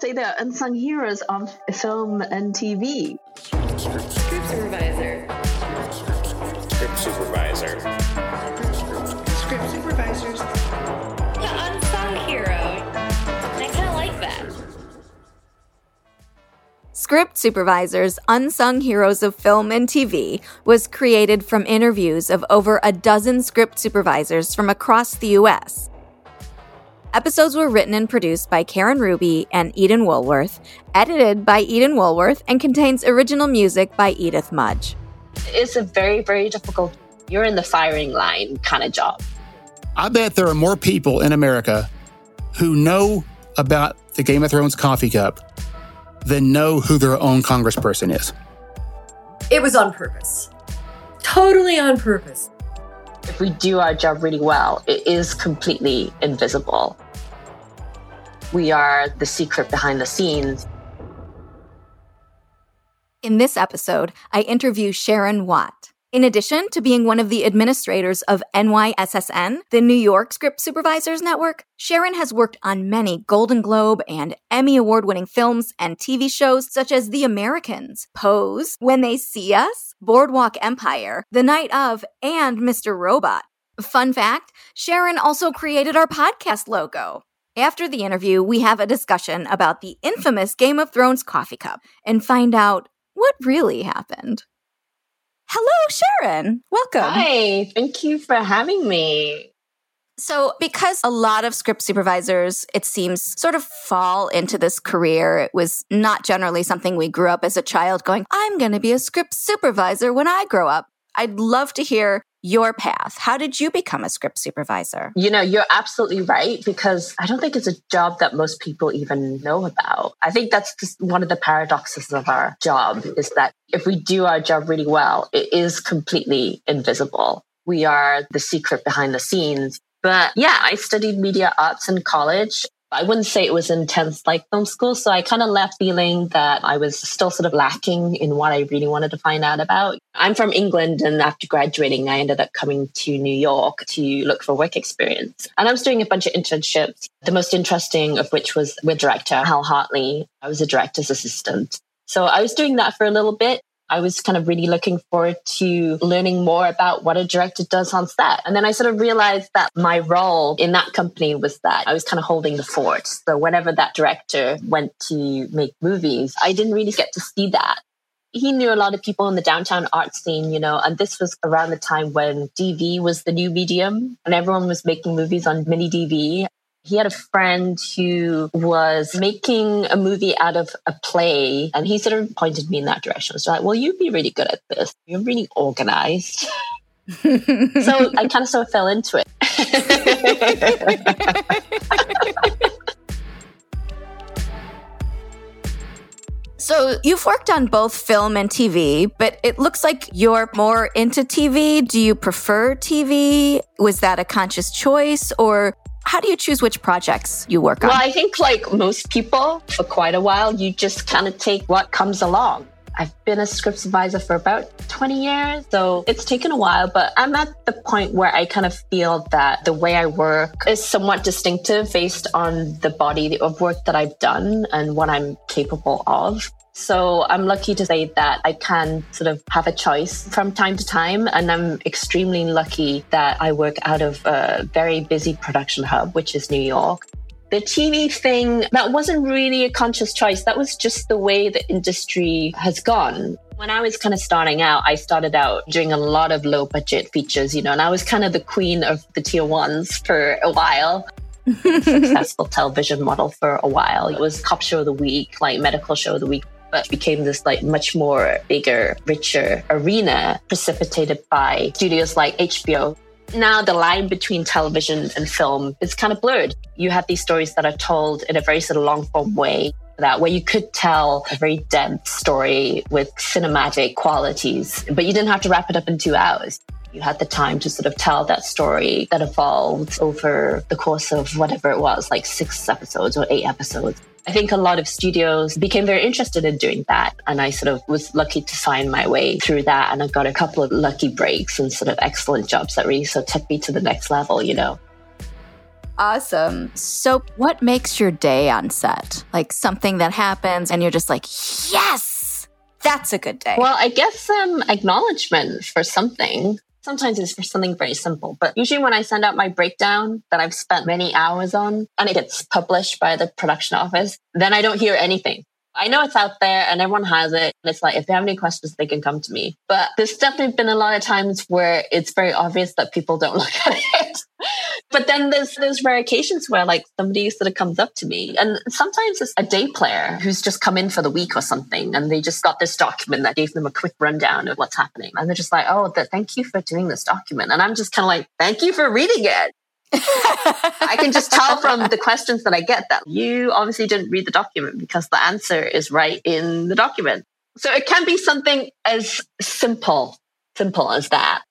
say they're unsung heroes of film and TV. Script supervisor. Script supervisor. Script supervisors. The unsung hero. I kind of like that. Script Supervisors Unsung Heroes of Film and TV was created from interviews of over a dozen script supervisors from across the U.S. Episodes were written and produced by Caryn Ruby and Eden Woolworth, edited by Eden Woolworth, and contains original music by Edith Mudge. It's a very, very difficult, you're in the firing line kind of job. I bet there are more people in America who know about the Game of Thrones coffee cup than know who their own congressperson is. It was on purpose. Totally on purpose. If we do our job really well, it is completely invisible. We are the secret behind the scenes. In this episode, I interview Sharon Watt. In addition to being one of the administrators of NYSSN, the New York Script Supervisors Network, Sharon has worked on many Golden Globe and Emmy Award winning films and TV shows such as The Americans, Pose, When They See Us, Boardwalk Empire, The Night of, and Mr. Robot. Fun fact Sharon also created our podcast logo. After the interview, we have a discussion about the infamous Game of Thrones coffee cup and find out what really happened. Hello, Sharon. Welcome. Hi, thank you for having me. So, because a lot of script supervisors, it seems, sort of fall into this career, it was not generally something we grew up as a child going, I'm going to be a script supervisor when I grow up. I'd love to hear your path. How did you become a script supervisor? You know, you're absolutely right because I don't think it's a job that most people even know about. I think that's just one of the paradoxes of our job is that if we do our job really well, it is completely invisible. We are the secret behind the scenes. But yeah, I studied media arts in college. I wouldn't say it was intense like film school. So I kind of left feeling that I was still sort of lacking in what I really wanted to find out about. I'm from England and after graduating, I ended up coming to New York to look for work experience. And I was doing a bunch of internships, the most interesting of which was with director Hal Hartley. I was a director's assistant. So I was doing that for a little bit. I was kind of really looking forward to learning more about what a director does on set. And then I sort of realized that my role in that company was that I was kind of holding the fort. So whenever that director went to make movies, I didn't really get to see that. He knew a lot of people in the downtown art scene, you know, and this was around the time when DV was the new medium and everyone was making movies on mini DV. He had a friend who was making a movie out of a play, and he sort of pointed me in that direction. Was like, well, you'd be really good at this. You're really organized. so I kind of sort of fell into it. So you've worked on both film and TV, but it looks like you're more into TV. Do you prefer TV? Was that a conscious choice or how do you choose which projects you work on? Well, I think like most people for quite a while, you just kind of take what comes along. I've been a script supervisor for about 20 years, so it's taken a while, but I'm at the point where I kind of feel that the way I work is somewhat distinctive based on the body of work that I've done and what I'm capable of. So I'm lucky to say that I can sort of have a choice from time to time. And I'm extremely lucky that I work out of a very busy production hub, which is New York. The TV thing, that wasn't really a conscious choice. That was just the way the industry has gone. When I was kind of starting out, I started out doing a lot of low budget features, you know, and I was kind of the queen of the tier ones for a while. successful television model for a while. It was cop show of the week, like medical show of the week but became this like much more bigger, richer arena precipitated by studios like HBO. Now the line between television and film is kind of blurred. You have these stories that are told in a very sort of long form way that where you could tell a very dense story with cinematic qualities, but you didn't have to wrap it up in two hours. You had the time to sort of tell that story that evolved over the course of whatever it was, like six episodes or eight episodes. I think a lot of studios became very interested in doing that. And I sort of was lucky to find my way through that. And I got a couple of lucky breaks and sort of excellent jobs that really sort of took me to the next level, you know. awesome. So, what makes your day on set? Like something that happens and you're just like, yes, that's a good day. Well, I guess um, acknowledgement for something. Sometimes it's for something very simple, but usually when I send out my breakdown that I've spent many hours on and it gets published by the production office, then I don't hear anything. I know it's out there and everyone has it. And it's like, if they have any questions, they can come to me. But there's definitely been a lot of times where it's very obvious that people don't look at it. But then there's there's rare occasions where like somebody sort of comes up to me and sometimes it's a day player who's just come in for the week or something and they just got this document that gave them a quick rundown of what's happening. And they're just like, oh, the, thank you for doing this document. And I'm just kind of like, thank you for reading it. I can just tell from the questions that I get that you obviously didn't read the document because the answer is right in the document. So it can be something as simple, simple as that.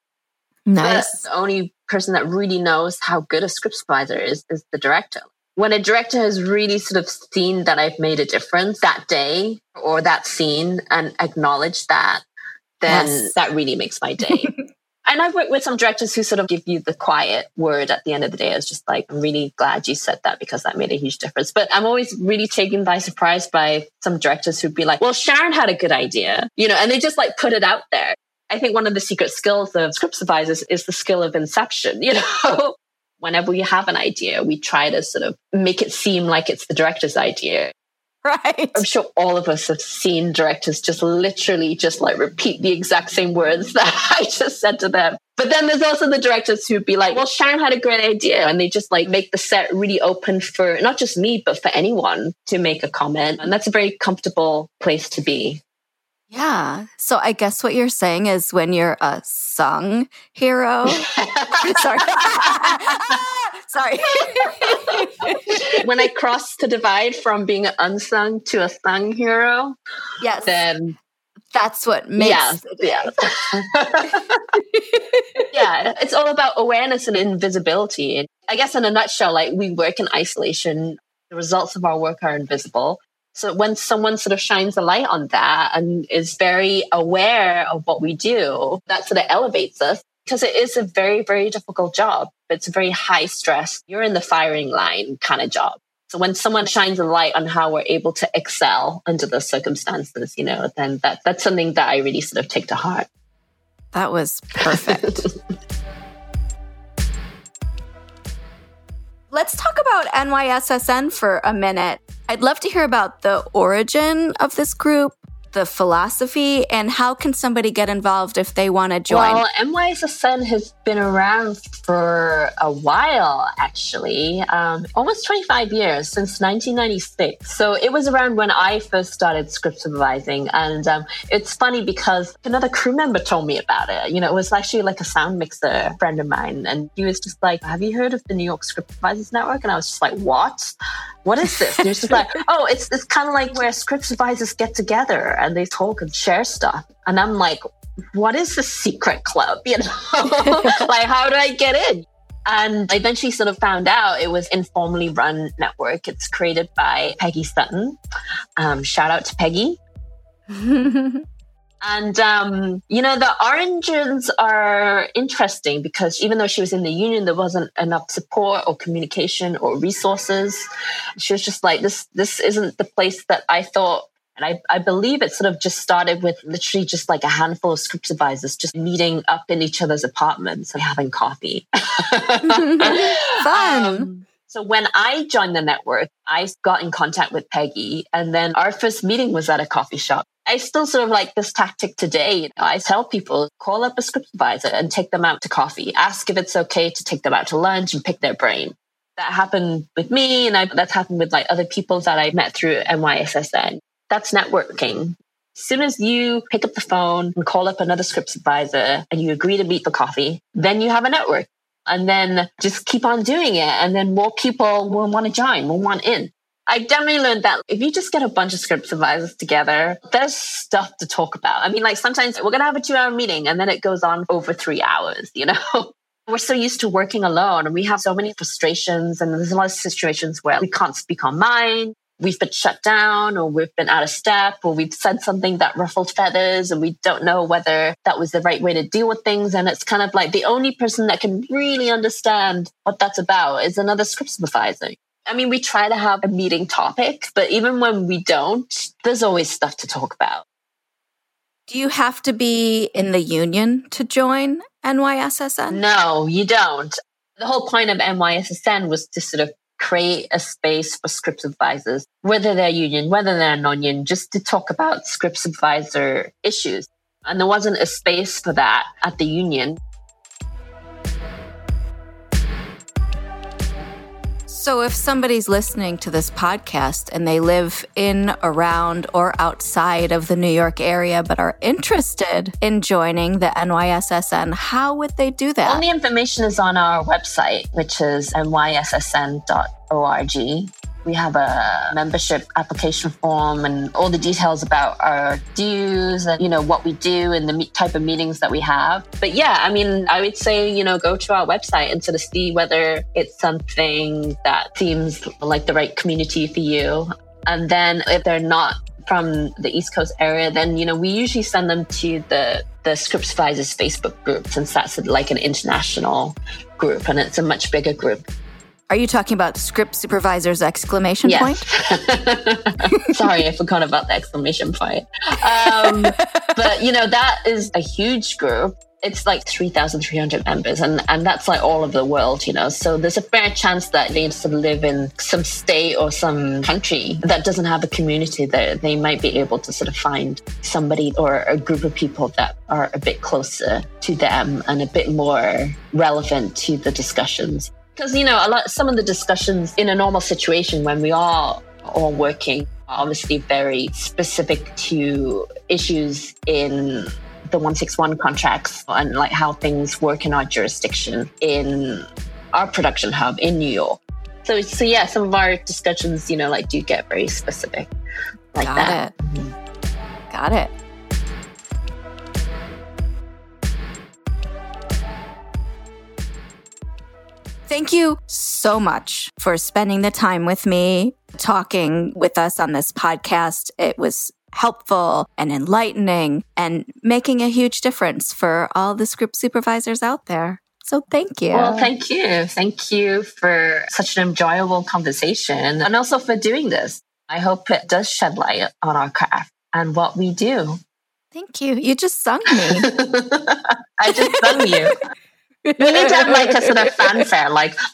Nice. But the only person that really knows how good a script supervisor is is the director. When a director has really sort of seen that I've made a difference that day or that scene and acknowledged that, then Yes. that really makes my day. and I've worked with some directors who sort of give you the quiet word at the end of the day. It's just like, I'm really glad you said that because that made a huge difference. But I'm always really taken by surprise by some directors who'd be like, well, Sharon had a good idea, you know, and they just like put it out there. I think one of the secret skills of script supervisors is the skill of inception, you know. Whenever we have an idea, we try to sort of make it seem like it's the director's idea. Right. I'm sure all of us have seen directors just literally just like repeat the exact same words that I just said to them. But then there's also the directors who'd be like, well, Sharon had a great idea. And they just like make the set really open for not just me, but for anyone to make a comment. And that's a very comfortable place to be. Yeah. So I guess what you're saying is when you're a sung hero. Sorry. Sorry. when I cross the divide from being an unsung to a sung hero, yes. then That's what makes it. yes. yeah, it's all about awareness and invisibility. I guess in a nutshell, like we work in isolation, the results of our work are invisible. So when someone sort of shines a light on that and is very aware of what we do, that sort of elevates us because it is a very, very difficult job. It's a very high stress. You're in the firing line kind of job. So when someone shines a light on how we're able to excel under the circumstances, you know, then that, that's something that I really sort of take to heart. That was perfect. Let's talk about NYSSN for a minute. I'd love to hear about the origin of this group, the philosophy, and how can somebody get involved if they want to join? Well, NYSSN has been around for a while, actually, um, almost 25 years since 1996. So it was around when I first started script supervising. And um, it's funny because another crew member told me about it. You know, it was actually like a sound mixer friend of mine. And he was just like, Have you heard of the New York Script Supervisors Network? And I was just like, What? What is this? And was just like, Oh, it's, it's kind of like where script supervisors get together and they talk and share stuff. And I'm like, what is the secret club? You know, like how do I get in? And I eventually sort of found out it was informally run network. It's created by Peggy Sutton. Um, shout out to Peggy. And, um, you know, the origins are interesting because even though she was in the union, there wasn't enough support or communication or resources. She was just like, this, this isn't the place that I thought. And I, I believe it sort of just started with literally just like a handful of script supervisors just meeting up in each other's apartments and having coffee. Fun. Um, so when I joined the network, I got in contact with Peggy, and then our first meeting was at a coffee shop. I still sort of like this tactic today. I tell people call up a script advisor and take them out to coffee. Ask if it's okay to take them out to lunch and pick their brain. That happened with me, and I, that's happened with like other people that I met through NYSSN. That's networking. As soon as you pick up the phone and call up another script advisor and you agree to meet for coffee, then you have a network and then just keep on doing it. And then more people will want to join, will want in. I definitely learned that if you just get a bunch of script supervisors together, there's stuff to talk about. I mean, like sometimes we're going to have a two hour meeting and then it goes on over three hours, you know? We're so used to working alone and we have so many frustrations and there's a lot of situations where we can't speak our mind. we've been shut down or we've been out of step or we've said something that ruffled feathers and we don't know whether that was the right way to deal with things. And it's kind of like the only person that can really understand what that's about is another script supervisor. I mean, we try to have a meeting topic, but even when we don't, there's always stuff to talk about. Do you have to be in the union to join NYSSN? No, you don't. The whole point of NYSSN was to sort of create a space for script advisors, whether they're union, whether they're non-union, just to talk about script advisor issues. And there wasn't a space for that at the union. So, if somebody's listening to this podcast and they live in, around, or outside of the New York area but are interested in joining the NYSSN, how would they do that? All the information is on our website, which is nyssn.org. We have a membership application form and all the details about our dues and, you know, what we do and the type of meetings that we have. But yeah, I mean, I would say, you know, go to our website and sort of see whether it's something that seems like the right community for you. And then if they're not from the East Coast area, then, you know, we usually send them to the the Script Supervisors Facebook group since that's like an international group and it's a much bigger group. Are you talking about script supervisors exclamation Yes. point? Sorry, I forgot about the exclamation point. Um, but you know, that is a huge group. It's like 3,300 members, and, and that's like all over the world, you know. So there's a fair chance that they sort of live in some state or some country that doesn't have a community that they might be able to sort of find somebody or a group of people that are a bit closer to them and a bit more relevant to the discussions because you know a lot some of the discussions in a normal situation when we are all working are obviously very specific to issues in the 161 contracts and like how things work in our jurisdiction in our production hub in New York. So so yeah, some of our discussions, you know, like do get very specific like Got that. it. Got it. Thank you so much for spending the time with me, talking with us on this podcast. It was helpful and enlightening and making a huge difference for all the script supervisors out there. So thank you. Well, thank you. Thank you for such an enjoyable conversation and also for doing this. I hope it does shed light on our craft and what we do. Thank you. You just sung me. I just sung you. We need to have like a sort of fanfare, like.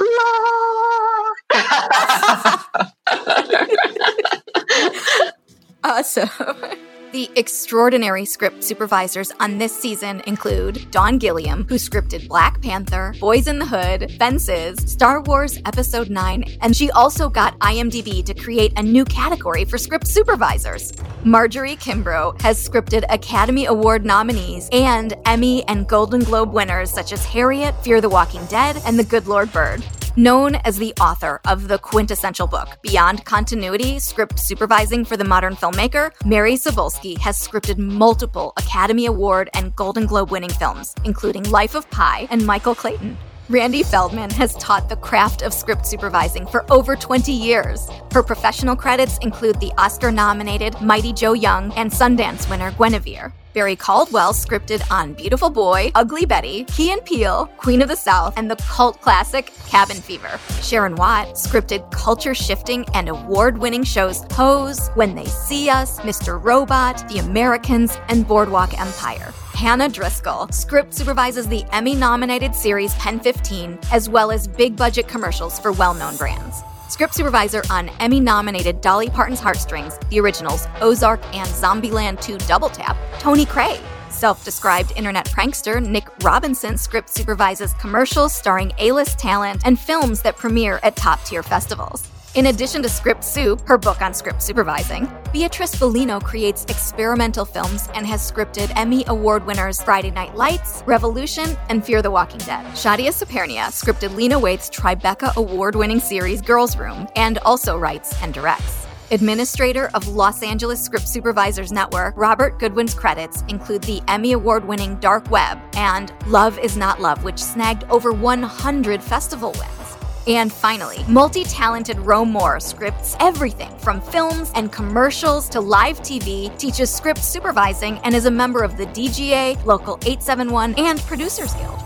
Awesome. The extraordinary script supervisors on this season include Dawn Gilliam, who scripted Black Panther, Boys in the Hood, Fences, Star Wars Episode 9, and she also got IMDb to create a new category for script supervisors. Marjorie Kimbrough has scripted Academy Award nominees and Emmy and Golden Globe winners such as Harriet, Fear the Walking Dead, and The Good Lord Bird. Known as the author of the quintessential book, Beyond Continuity Script Supervising for the Modern Filmmaker, Mary Cebulski has scripted multiple Academy Award and Golden Globe winning films, including Life of Pi and Michael Clayton. Randy Feldman has taught the craft of script supervising for over 20 years. Her professional credits include the Oscar nominated Mighty Joe Young and Sundance winner Guinevere. Barry Caldwell scripted on Beautiful Boy, Ugly Betty, Key and Peele, Queen of the South, and the cult classic Cabin Fever. Sharon Watt scripted culture shifting and award winning shows Pose, When They See Us, Mr. Robot, The Americans, and Boardwalk Empire. Hannah Driscoll script supervises the Emmy nominated series Pen 15, as well as big budget commercials for well known brands. Script supervisor on Emmy nominated Dolly Parton's Heartstrings, the originals Ozark and Zombieland 2 Double Tap, Tony Cray. Self described internet prankster Nick Robinson script supervises commercials starring A list talent and films that premiere at top tier festivals. In addition to Script Soup, her book on script supervising, Beatrice Bellino creates experimental films and has scripted Emmy Award winners Friday Night Lights, Revolution, and Fear the Walking Dead. Shadia Sapernia scripted Lena Waithe's Tribeca Award winning series Girls Room and also writes and directs. Administrator of Los Angeles Script Supervisors Network, Robert Goodwin's credits include the Emmy Award winning Dark Web and Love is Not Love, which snagged over 100 festival wins. And finally, multi talented Ro Moore scripts everything from films and commercials to live TV, teaches script supervising, and is a member of the DGA, Local 871, and Producers Guild.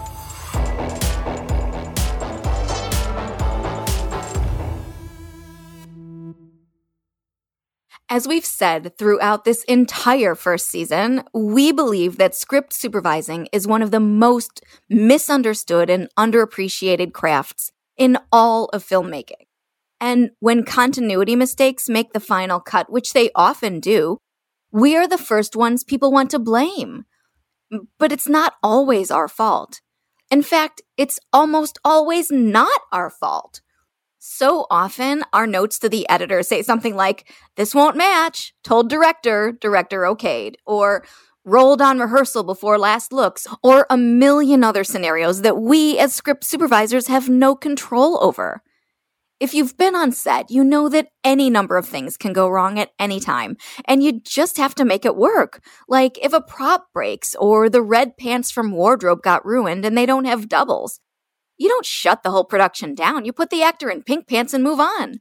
As we've said throughout this entire first season, we believe that script supervising is one of the most misunderstood and underappreciated crafts in all of filmmaking. And when continuity mistakes make the final cut, which they often do, we are the first ones people want to blame. But it's not always our fault. In fact, it's almost always not our fault. So often, our notes to the editor say something like, This won't match, told director, director okayed, or rolled on rehearsal before last looks, or a million other scenarios that we as script supervisors have no control over. If you've been on set, you know that any number of things can go wrong at any time, and you just have to make it work. Like if a prop breaks, or the red pants from wardrobe got ruined and they don't have doubles. You don't shut the whole production down. You put the actor in pink pants and move on.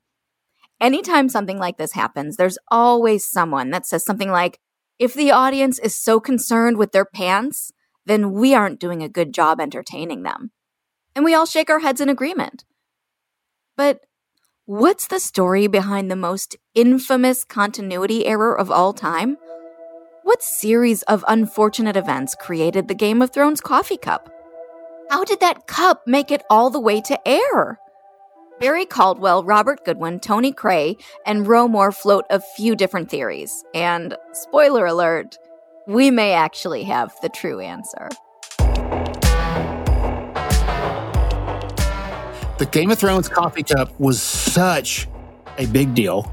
Anytime something like this happens, there's always someone that says something like, if the audience is so concerned with their pants, then we aren't doing a good job entertaining them. And we all shake our heads in agreement. But what's the story behind the most infamous continuity error of all time? What series of unfortunate events created the Game of Thrones coffee cup? How did that cup make it all the way to air? Barry Caldwell, Robert Goodwin, Tony Cray, and Ro Moore float a few different theories. And spoiler alert, we may actually have the true answer. The Game of Thrones coffee cup was such a big deal.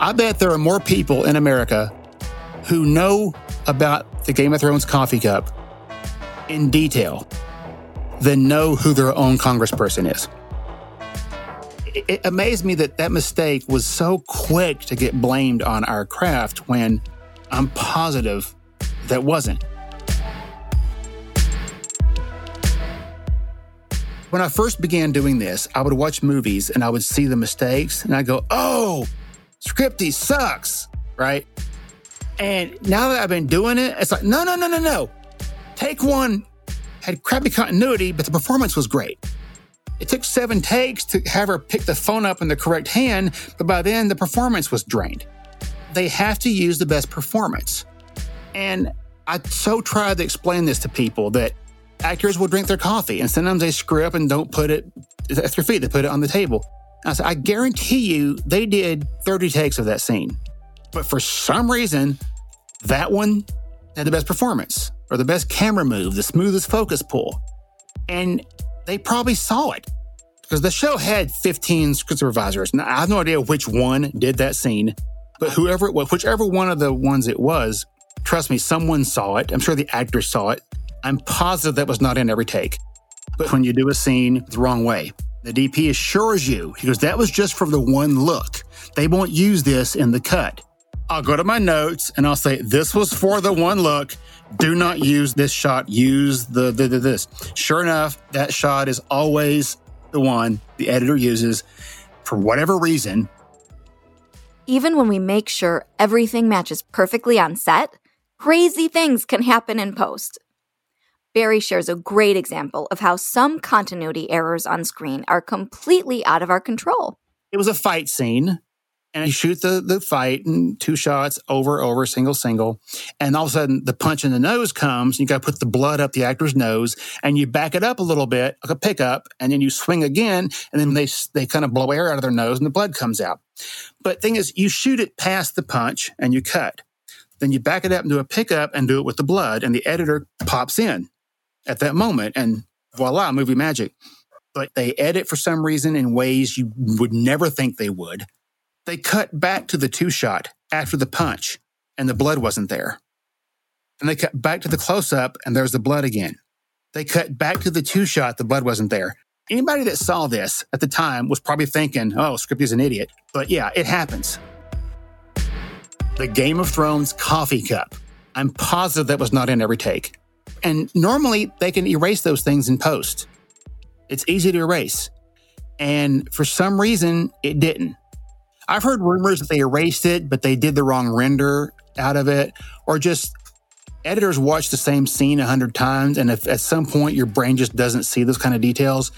I bet there are more people in America who know about the Game of Thrones coffee cup in detail than know who their own congressperson is. It amazed me that that mistake was so quick to get blamed on our craft when I'm positive that wasn't. When I first began doing this, I would watch movies and I would see the mistakes and I'd go, oh, Scripty sucks, right? And now that I've been doing it, it's like, no, no, no, no, no. Take one had crappy continuity, but the performance was great. It took seven takes to have her pick the phone up in the correct hand, but by then the performance was drained. They have to use the best performance. And I so tried to explain this to people that actors will drink their coffee and sometimes they screw up and don't put it at their feet, they put it on the table. I said, I guarantee you they did 30 takes of that scene. But for some reason, that one had the best performance or the best camera move, the smoothest focus pull. And they probably saw it because the show had 15 script supervisors. Now, I have no idea which one did that scene, but whoever, it was, whichever one of the ones it was, trust me, someone saw it. I'm sure the actor saw it. I'm positive that was not in every take. But when you do a scene the wrong way, the DP assures you, he goes, that was just for the one look. They won't use this in the cut. I'll go to my notes and I'll say, this was for the one look do not use this shot. Use the, the, the, this. Sure enough, that shot is always the one the editor uses for whatever reason. Even when we make sure everything matches perfectly on set, crazy things can happen in post. Barry shares a great example of how some continuity errors on screen are completely out of our control. It was a fight scene and you shoot the, the fight and two shots over, over, single, single. And all of a sudden the punch in the nose comes. And you got to put the blood up the actor's nose and you back it up a little bit, like a pickup, and then you swing again. And then they, they kind of blow air out of their nose and the blood comes out. But thing is, you shoot it past the punch and you cut. Then you back it up and do a pickup and do it with the blood. And the editor pops in at that moment. And voila, movie magic. But they edit for some reason in ways you would never think they would they cut back to the two shot after the punch and the blood wasn't there. And they cut back to the close up and there's the blood again. They cut back to the two shot, the blood wasn't there. Anybody that saw this at the time was probably thinking, oh, Scripty's an idiot. But yeah, it happens. The Game of Thrones coffee cup. I'm positive that was not in every take. And normally they can erase those things in post. It's easy to erase. And for some reason, it didn't. I've heard rumors that they erased it, but they did the wrong render out of it, or just editors watch the same scene a hundred times. And if at some point your brain just doesn't see those kind of details,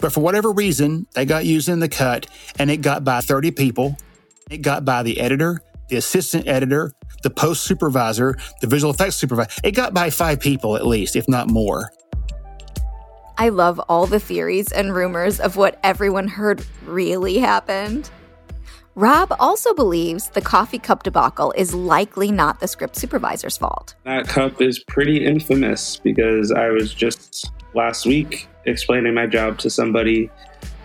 but for whatever reason, they got used in the cut and it got by 30 people. It got by the editor, the assistant editor, the post supervisor, the visual effects supervisor. It got by five people at least, if not more. I love all the theories and rumors of what everyone heard really happened. Rob also believes the coffee cup debacle is likely not the script supervisor's fault. That cup is pretty infamous because I was just last week explaining my job to somebody,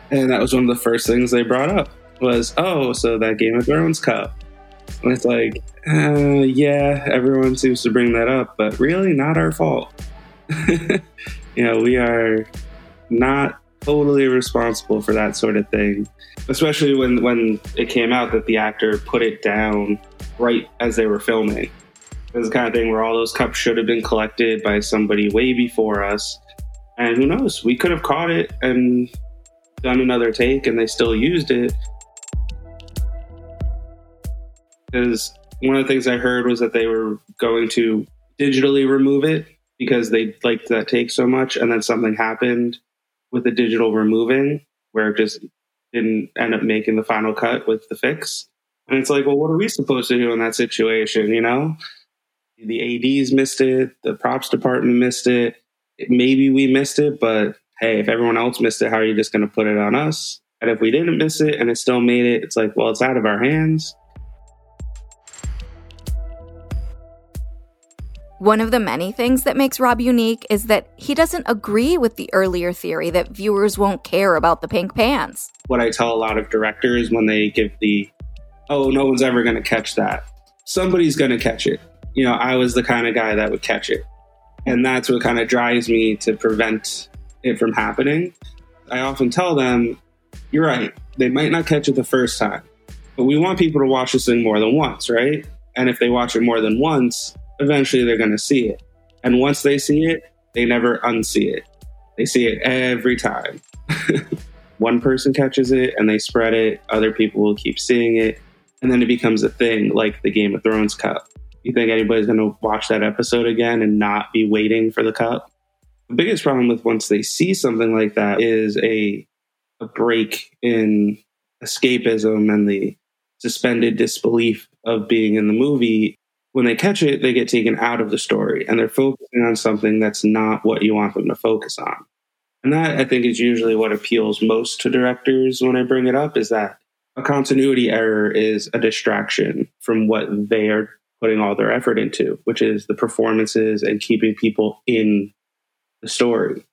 and that was one of the first things they brought up was, "Oh, so that Game of Thrones cup." And it's like, uh, yeah, everyone seems to bring that up, but really not our fault. you know, we are not totally responsible for that sort of thing. Especially when when it came out that the actor put it down right as they were filming. It's the kind of thing where all those cups should have been collected by somebody way before us. And who knows? We could have caught it and done another take and they still used it. Because one of the things I heard was that they were going to digitally remove it because they liked that take so much. And then something happened with the digital removing where it just didn't end up making the final cut with the fix. And it's like, well, what are we supposed to do in that situation? You know, the ADs missed it, the props department missed it. Maybe we missed it, but hey, if everyone else missed it, how are you just going to put it on us? And if we didn't miss it and it still made it, it's like, well, it's out of our hands. One of the many things that makes Rob unique is that he doesn't agree with the earlier theory that viewers won't care about the pink pants. What I tell a lot of directors when they give the, oh, no one's ever going to catch that. Somebody's going to catch it. You know, I was the kind of guy that would catch it. And that's what kind of drives me to prevent it from happening. I often tell them, you're right, they might not catch it the first time, but we want people to watch this thing more than once, right? And if they watch it more than once, eventually they're going to see it. And once they see it, they never unsee it. They see it every time. One person catches it and they spread it, other people will keep seeing it, and then it becomes a thing like the Game of Thrones cup. You think anybody's going to watch that episode again and not be waiting for the cup? The biggest problem with once they see something like that is a a break in escapism and the suspended disbelief of being in the movie when they catch it, they get taken out of the story and they're focusing on something that's not what you want them to focus on. And that I think is usually what appeals most to directors when I bring it up is that a continuity error is a distraction from what they are putting all their effort into, which is the performances and keeping people in the story.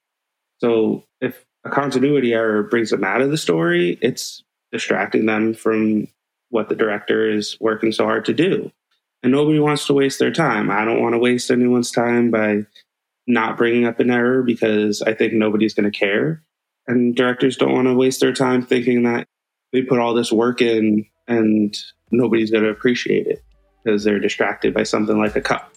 So if a continuity error brings them out of the story, it's distracting them from what the director is working so hard to do and nobody wants to waste their time. I don't want to waste anyone's time by not bringing up an error because I think nobody's going to care. And directors don't want to waste their time thinking that they put all this work in and nobody's going to appreciate it because they're distracted by something like a cup.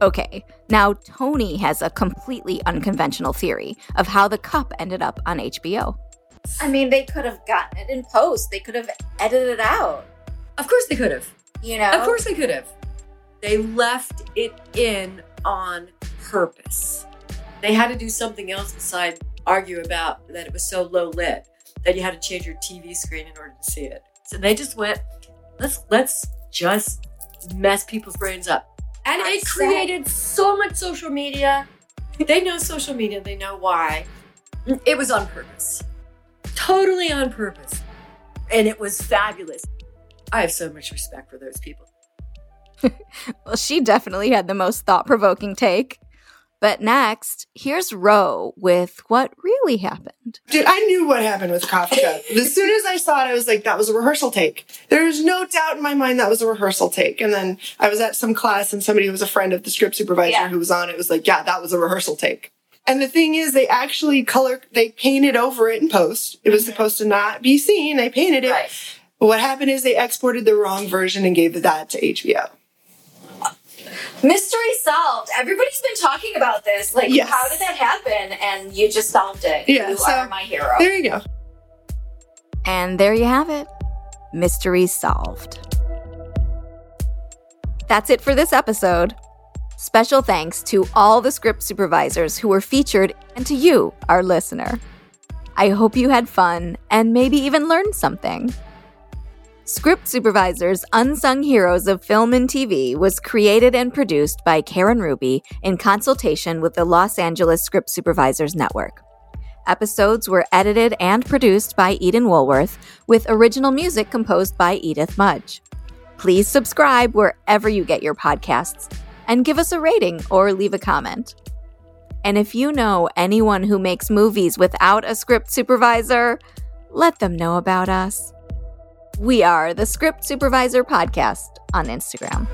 Okay, now Tony has a completely unconventional theory of how the cup ended up on HBO. I mean, they could have gotten it in post. They could have edited it out. Of course they could have. You know? Of course they could have. They left it in on purpose. They had to do something else besides argue about that it was so low lit that you had to change your TV screen in order to see it. So they just went, let's let's just mess people's brains up. And I it created so much social media. They know social media, they know why. It was on purpose. Totally on purpose. And it was fabulous. I have so much respect for those people. Well, she definitely had the most thought provoking take. But next, here's Ro with what really happened. Dude, I knew what happened with Coffee Cup. as soon as I saw it, I was like, that was a rehearsal take. There was no doubt in my mind that was a rehearsal take. And then I was at some class and somebody who was a friend of the script supervisor Yeah. who was on it was like, yeah, that was a rehearsal take. And the thing is, they actually color, they painted over it in post. It was supposed to not be seen. They painted it. Right. But what happened is they exported the wrong version and gave that to HBO. Mystery solved. Everybody's been talking about this. Like, Yes. how did that happen? And you just solved it. Yeah, you so- are my hero. There you go. And there you have it Mystery solved. That's it for this episode. Special thanks to all the script supervisors who were featured and to you, our listener. I hope you had fun and maybe even learned something. Script Supervisors Unsung Heroes of Film and TV was created and produced by Caryn Ruby in consultation with the Los Angeles Script Supervisors Network. Episodes were edited and produced by Eden Woolworth, with original music composed by Edith Mudge. Please subscribe wherever you get your podcasts and give us a rating or leave a comment. And if you know anyone who makes movies without a script supervisor, let them know about us. We are the Script Supervisor Podcast on Instagram.